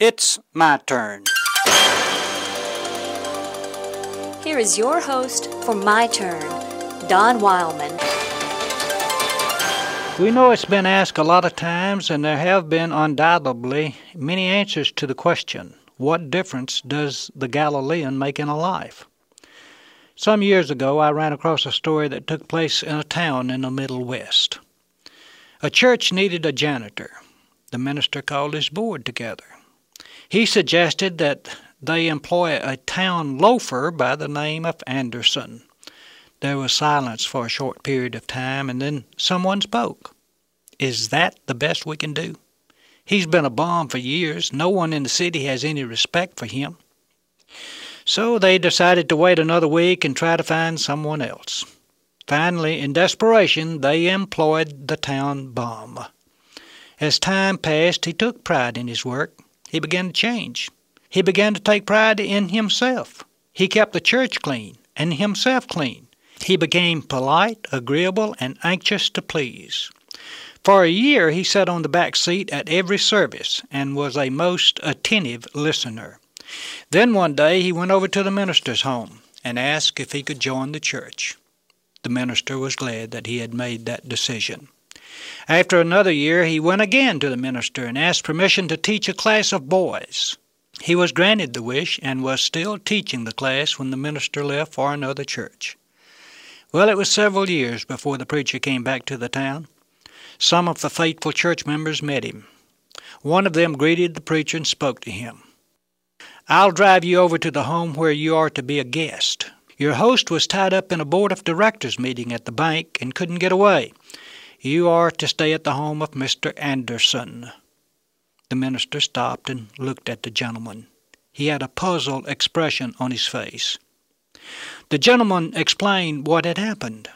It's my turn. Here is your host for My Turn, Don Wildman. We know it's been asked a lot of times, and there have been undoubtedly many answers to the question what difference does the Galilean make in a life? Some years ago, I ran across a story that took place in a town in the Middle West. A church needed a janitor. The minister called his board together. He suggested that they employ a town loafer by the name of Anderson. There was silence for a short period of time, and then someone spoke. Is that the best we can do? He's been a bum for years. No one in the city has any respect for him. So they decided to wait another week and try to find someone else. Finally, in desperation, they employed the town bum. As time passed, he took pride in his work. He began to change. He began to take pride in himself. He kept the church clean and himself clean. He became polite, agreeable, and anxious to please. For a year he sat on the back seat at every service and was a most attentive listener. Then one day he went over to the minister's home and asked if he could join the church. The minister was glad that he had made that decision. After another year, he went again to the minister and asked permission to teach a class of boys. He was granted the wish and was still teaching the class when the minister left for another church. Well, it was several years before the preacher came back to the town. Some of the faithful church members met him. One of them greeted the preacher and spoke to him. I'll drive you over to the home where you are to be a guest. Your host was tied up in a board of directors meeting at the bank and couldn't get away. You are to stay at the home of Mr. Anderson. The minister stopped and looked at the gentleman. He had a puzzled expression on his face. The gentleman explained what had happened.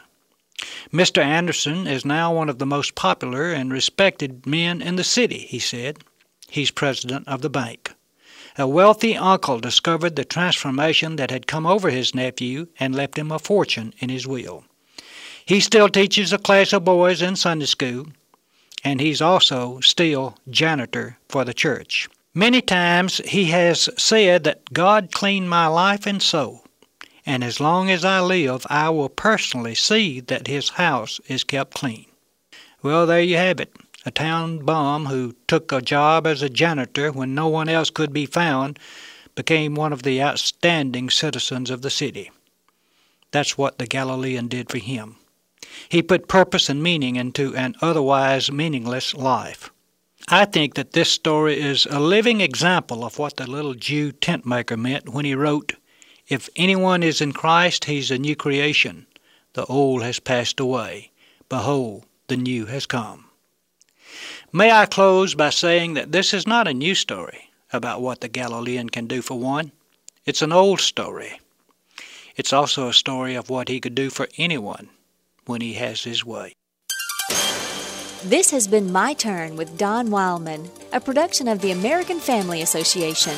Mr. Anderson is now one of the most popular and respected men in the city, he said. He's president of the bank. A wealthy uncle discovered the transformation that had come over his nephew and left him a fortune in his will. He still teaches a class of boys in Sunday school, and he's also still janitor for the church. Many times he has said that God cleaned my life and soul, and as long as I live, I will personally see that his house is kept clean. Well, there you have it. A town bum who took a job as a janitor when no one else could be found became one of the outstanding citizens of the city. That's what the Galilean did for him. He put purpose and meaning into an otherwise meaningless life. I think that this story is a living example of what the little Jew tent maker meant when he wrote, If anyone is in Christ, he's a new creation. The old has passed away. Behold, the new has come. May I close by saying that this is not a new story about what the Galilean can do for one. It's an old story. It's also a story of what he could do for anyone when he has his way. This has been My Turn with Don Wildman, a production of the American Family Association.